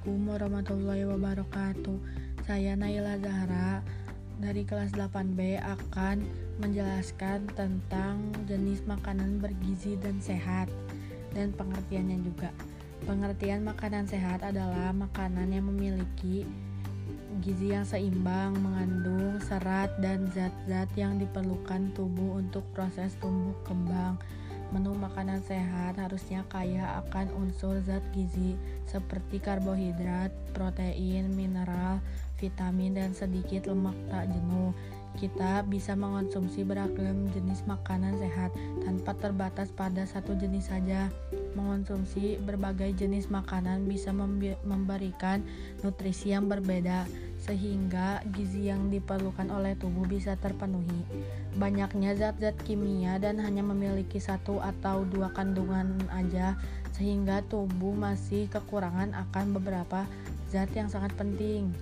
Assalamualaikum warahmatullahi wabarakatuh. Saya Naila Zahra dari kelas 8B akan menjelaskan tentang jenis makanan bergizi dan sehat dan pengertiannya juga. Pengertian makanan sehat adalah makanan yang memiliki gizi yang seimbang, mengandung serat dan zat-zat yang diperlukan tubuh untuk proses tumbuh kembang Menu makanan sehat harusnya kaya akan unsur zat gizi seperti karbohidrat, protein, mineral, vitamin, dan sedikit lemak tak jenuh. Kita bisa mengonsumsi beragam jenis makanan sehat tanpa terbatas pada satu jenis saja. Mengonsumsi berbagai jenis makanan bisa memberikan nutrisi yang berbeda sehingga gizi yang diperlukan oleh tubuh bisa terpenuhi. Banyaknya zat-zat kimia dan hanya memiliki satu atau dua kandungan aja, sehingga tubuh masih kekurangan akan beberapa zat yang sangat penting.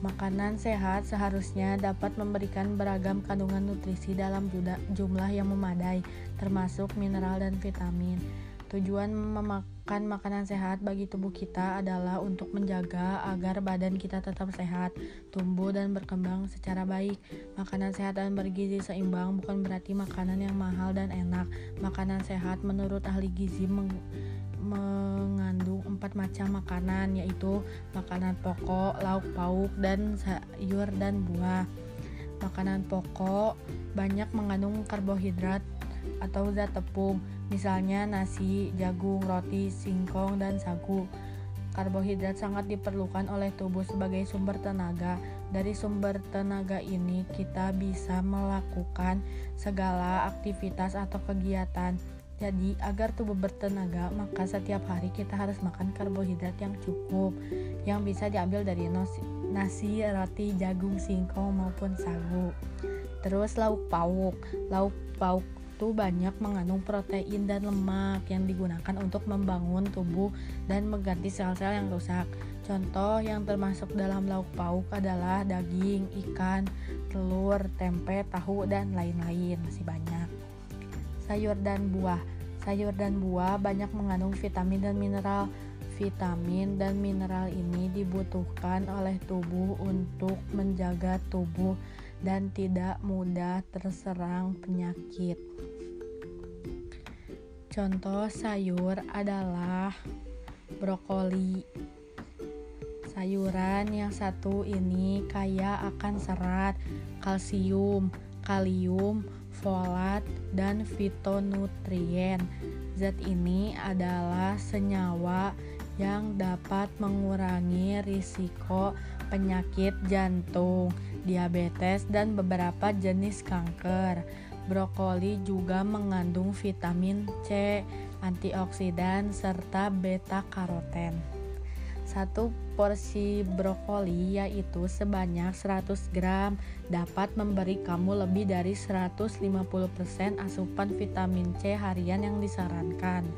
Makanan sehat seharusnya dapat memberikan beragam kandungan nutrisi dalam jumlah yang memadai, termasuk mineral dan vitamin. Tujuan memakan makanan sehat bagi tubuh kita adalah untuk menjaga agar badan kita tetap sehat, tumbuh dan berkembang secara baik. Makanan sehat dan bergizi seimbang bukan berarti makanan yang mahal dan enak. Makanan sehat menurut ahli gizi meng mengandung empat macam makanan yaitu makanan pokok, lauk pauk, dan sayur dan buah. Makanan pokok banyak mengandung karbohidrat atau zat tepung misalnya nasi, jagung, roti, singkong, dan sagu. Karbohidrat sangat diperlukan oleh tubuh sebagai sumber tenaga. Dari sumber tenaga ini, kita bisa melakukan segala aktivitas atau kegiatan. Jadi, agar tubuh bertenaga, maka setiap hari kita harus makan karbohidrat yang cukup, yang bisa diambil dari nasi, roti, jagung, singkong, maupun sagu. Terus lauk pauk. Lauk pauk itu banyak mengandung protein dan lemak yang digunakan untuk membangun tubuh dan mengganti sel-sel yang rusak. Contoh yang termasuk dalam lauk pauk adalah daging, ikan, telur, tempe, tahu, dan lain-lain. Masih banyak. Sayur dan buah. Sayur dan buah banyak mengandung vitamin dan mineral. Vitamin dan mineral ini dibutuhkan oleh tubuh untuk menjaga tubuh dan tidak mudah terserang penyakit. Contoh sayur adalah brokoli. Sayuran yang satu ini kaya akan serat, kalsium, kalium, folat, dan fitonutrien. Zat ini adalah senyawa yang dapat mengurangi risiko penyakit jantung, diabetes, dan beberapa jenis kanker. Brokoli juga mengandung vitamin C, antioksidan, serta beta karoten. Satu porsi brokoli yaitu sebanyak 100 gram dapat memberi kamu lebih dari 150% asupan vitamin C harian yang disarankan.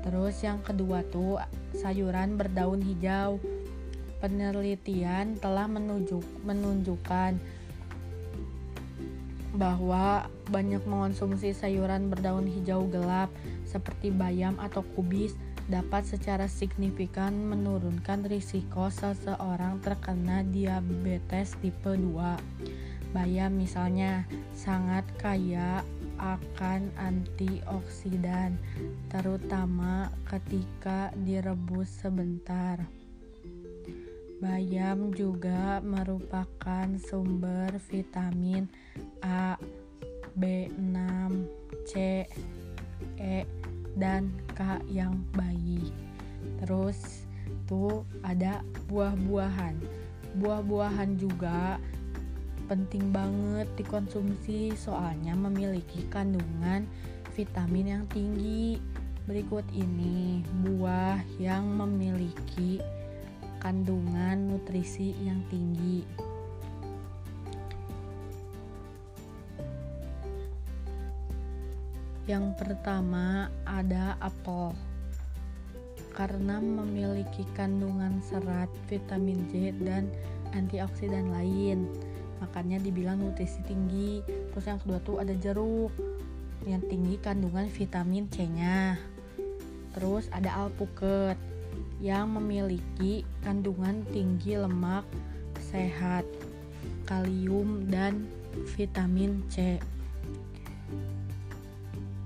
Terus yang kedua tuh sayuran berdaun hijau. Penelitian telah menunjuk, menunjukkan bahwa banyak mengonsumsi sayuran berdaun hijau gelap seperti bayam atau kubis dapat secara signifikan menurunkan risiko seseorang terkena diabetes tipe 2. Bayam misalnya sangat kaya akan antioksidan, terutama ketika direbus sebentar. Bayam juga merupakan sumber vitamin A, B6, C, E, dan K yang baik. Terus tuh ada buah-buahan. Buah-buahan juga penting banget dikonsumsi soalnya memiliki kandungan vitamin yang tinggi. Berikut ini buah yang memiliki kandungan nutrisi yang tinggi. Yang pertama ada apel. Karena memiliki kandungan serat, vitamin C dan antioksidan lain. Makanya dibilang nutrisi tinggi. Terus yang kedua tuh ada jeruk yang tinggi kandungan vitamin C-nya. Terus ada alpukat yang memiliki kandungan tinggi lemak sehat, kalium, dan vitamin C.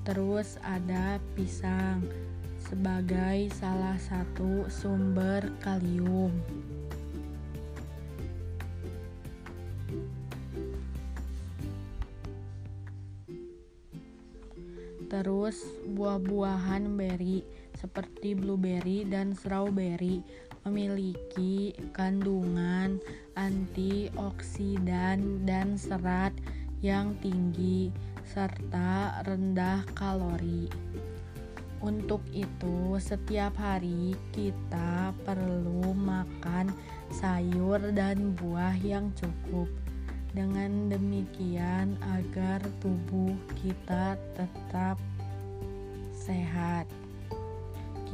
Terus ada pisang sebagai salah satu sumber kalium. Terus buah-buahan berry seperti blueberry dan strawberry memiliki kandungan antioksidan dan serat yang tinggi serta rendah kalori. Untuk itu, setiap hari kita perlu makan sayur dan buah yang cukup. Dengan demikian, agar tubuh kita tetap sehat,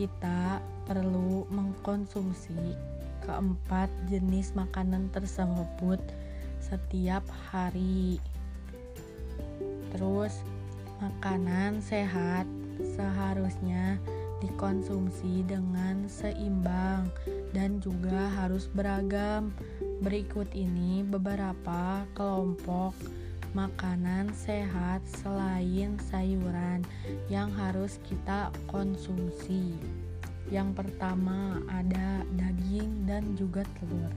kita perlu mengkonsumsi keempat jenis makanan tersebut setiap hari. Terus, makanan sehat seharusnya dikonsumsi dengan seimbang dan juga harus beragam Berikut ini beberapa kelompok makanan sehat selain sayuran yang harus kita konsumsi. Yang pertama ada daging dan juga telur.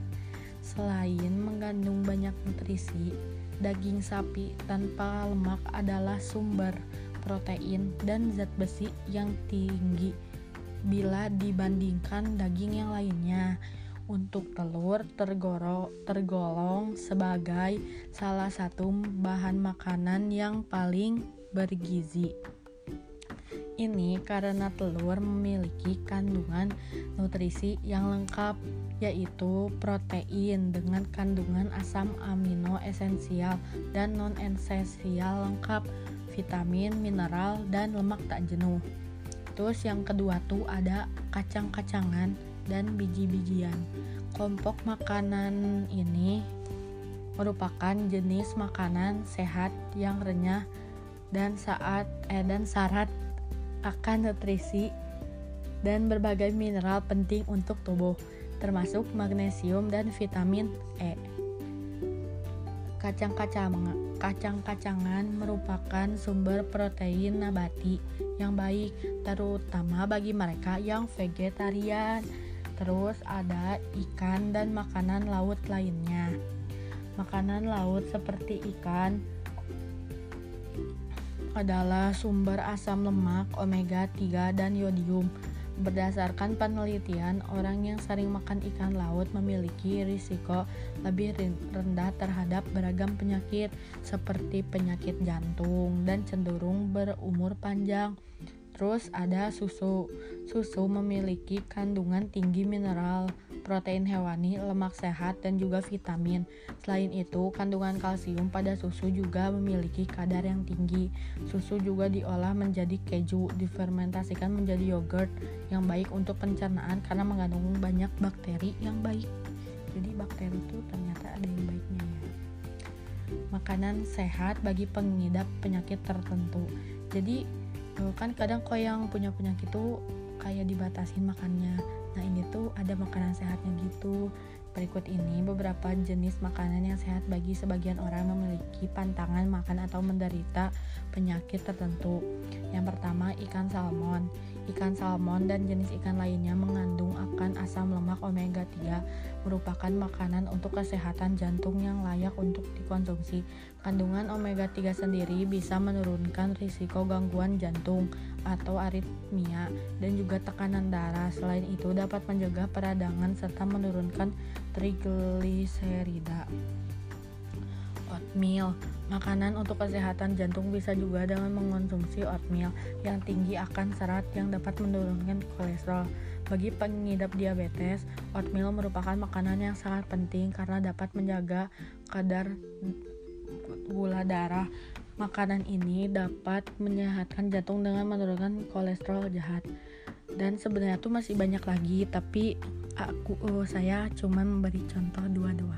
Selain mengandung banyak nutrisi, daging sapi tanpa lemak adalah sumber protein dan zat besi yang tinggi bila dibandingkan daging yang lainnya untuk telur tergoro, tergolong sebagai salah satu bahan makanan yang paling bergizi. Ini karena telur memiliki kandungan nutrisi yang lengkap, yaitu protein dengan kandungan asam amino esensial dan non-esensial lengkap, vitamin, mineral, dan lemak tak jenuh. Terus yang kedua tuh ada kacang-kacangan dan biji-bijian. Kelompok makanan ini merupakan jenis makanan sehat yang renyah dan saat eh, dan syarat akan nutrisi dan berbagai mineral penting untuk tubuh, termasuk magnesium dan vitamin E. Kacang-kacang kacang-kacangan merupakan sumber protein nabati yang baik, terutama bagi mereka yang vegetarian. Terus ada ikan dan makanan laut lainnya. Makanan laut seperti ikan adalah sumber asam lemak omega 3 dan yodium. Berdasarkan penelitian, orang yang sering makan ikan laut memiliki risiko lebih rendah terhadap beragam penyakit seperti penyakit jantung dan cenderung berumur panjang. Terus ada susu. Susu memiliki kandungan tinggi mineral, protein hewani, lemak sehat, dan juga vitamin. Selain itu, kandungan kalsium pada susu juga memiliki kadar yang tinggi. Susu juga diolah menjadi keju, difermentasikan menjadi yogurt yang baik untuk pencernaan karena mengandung banyak bakteri yang baik. Jadi bakteri itu ternyata ada yang baiknya ya. Makanan sehat bagi pengidap penyakit tertentu. Jadi kan kadang kok yang punya penyakit tuh kayak dibatasin makannya. Nah ini tuh ada makanan sehatnya gitu. Berikut ini beberapa jenis makanan yang sehat bagi sebagian orang memiliki pantangan makan atau menderita penyakit tertentu. Yang pertama ikan salmon Ikan salmon dan jenis ikan lainnya mengandung akan asam lemak omega 3 merupakan makanan untuk kesehatan jantung yang layak untuk dikonsumsi. Kandungan omega 3 sendiri bisa menurunkan risiko gangguan jantung atau aritmia dan juga tekanan darah. Selain itu dapat menjaga peradangan serta menurunkan trigliserida. Oatmeal Makanan untuk kesehatan jantung bisa juga dengan mengonsumsi oatmeal yang tinggi akan serat yang dapat menurunkan kolesterol. Bagi pengidap diabetes, oatmeal merupakan makanan yang sangat penting karena dapat menjaga kadar gula darah. Makanan ini dapat menyehatkan jantung dengan menurunkan kolesterol jahat. Dan sebenarnya tuh masih banyak lagi, tapi aku uh, saya cuma memberi contoh dua doang. Nah,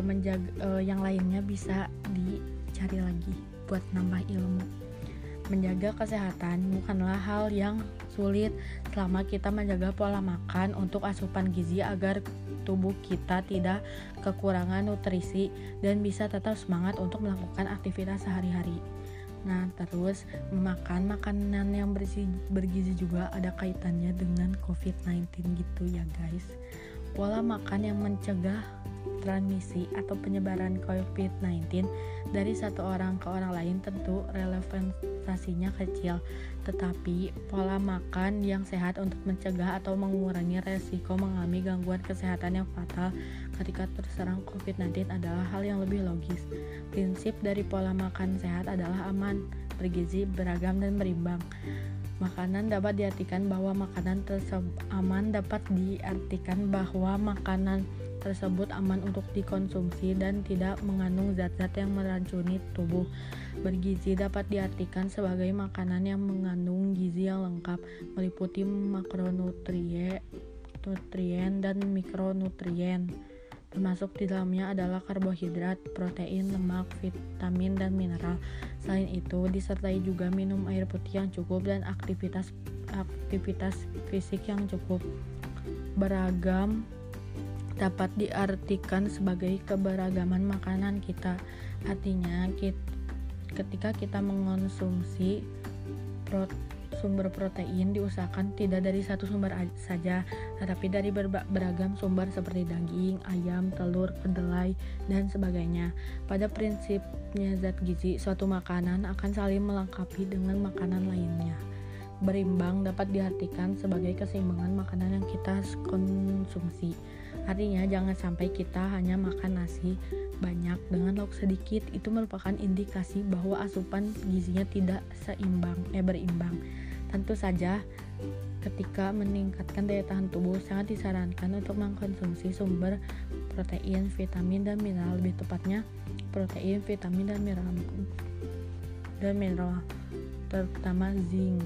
uh, menjaga uh, yang lainnya bisa dicari lagi buat nambah ilmu. Menjaga kesehatan bukanlah hal yang sulit selama kita menjaga pola makan untuk asupan gizi agar tubuh kita tidak kekurangan nutrisi dan bisa tetap semangat untuk melakukan aktivitas sehari-hari. Nah, terus makan makanan yang bergizi, bergizi juga ada kaitannya dengan COVID-19 gitu ya, guys. Pola makan yang mencegah transmisi atau penyebaran COVID-19 dari satu orang ke orang lain tentu relevansinya kecil, tetapi pola makan yang sehat untuk mencegah atau mengurangi resiko mengalami gangguan kesehatan yang fatal ketika terserang COVID-19 adalah hal yang lebih logis. Prinsip dari pola makan sehat adalah aman, bergizi, beragam, dan berimbang. Makanan dapat diartikan bahwa makanan tersebut aman dapat diartikan bahwa makanan tersebut aman untuk dikonsumsi dan tidak mengandung zat-zat yang meracuni tubuh. Bergizi dapat diartikan sebagai makanan yang mengandung gizi yang lengkap, meliputi makronutrien, nutrien dan mikronutrien. Termasuk di dalamnya adalah karbohidrat, protein, lemak, vitamin, dan mineral. Selain itu, disertai juga minum air putih yang cukup dan aktivitas aktivitas fisik yang cukup beragam dapat diartikan sebagai keberagaman makanan kita. Artinya, ketika kita mengonsumsi sumber protein diusahakan tidak dari satu sumber saja, tetapi dari beragam sumber seperti daging, ayam, telur, kedelai, dan sebagainya. Pada prinsipnya zat gizi, suatu makanan akan saling melengkapi dengan makanan lainnya. Berimbang dapat diartikan sebagai keseimbangan makanan yang kita konsumsi. Artinya jangan sampai kita hanya makan nasi banyak dengan lauk sedikit itu merupakan indikasi bahwa asupan gizinya tidak seimbang eh berimbang. Tentu saja ketika meningkatkan daya tahan tubuh sangat disarankan untuk mengkonsumsi sumber protein, vitamin dan mineral lebih tepatnya protein, vitamin dan mineral dan mineral terutama zinc.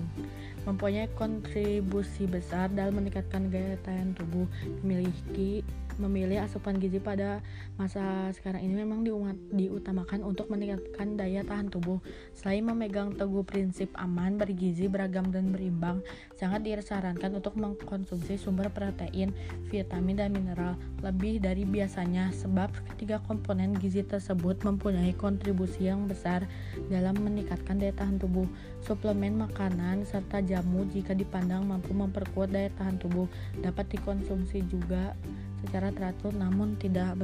Mempunyai kontribusi besar dalam meningkatkan gaya tahan tubuh memiliki memilih asupan gizi pada masa sekarang ini memang diumat, diutamakan untuk meningkatkan daya tahan tubuh. Selain memegang teguh prinsip aman, bergizi, beragam, dan berimbang, sangat disarankan untuk mengkonsumsi sumber protein, vitamin, dan mineral lebih dari biasanya sebab ketiga komponen gizi tersebut mempunyai kontribusi yang besar dalam meningkatkan daya tahan tubuh. Suplemen makanan serta jamu jika dipandang mampu memperkuat daya tahan tubuh dapat dikonsumsi juga secara teratur namun tidak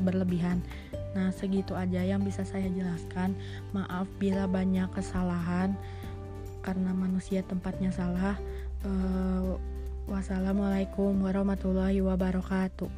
berlebihan. Nah, segitu aja yang bisa saya jelaskan. Maaf bila banyak kesalahan karena manusia tempatnya salah. Uh, wassalamualaikum warahmatullahi wabarakatuh.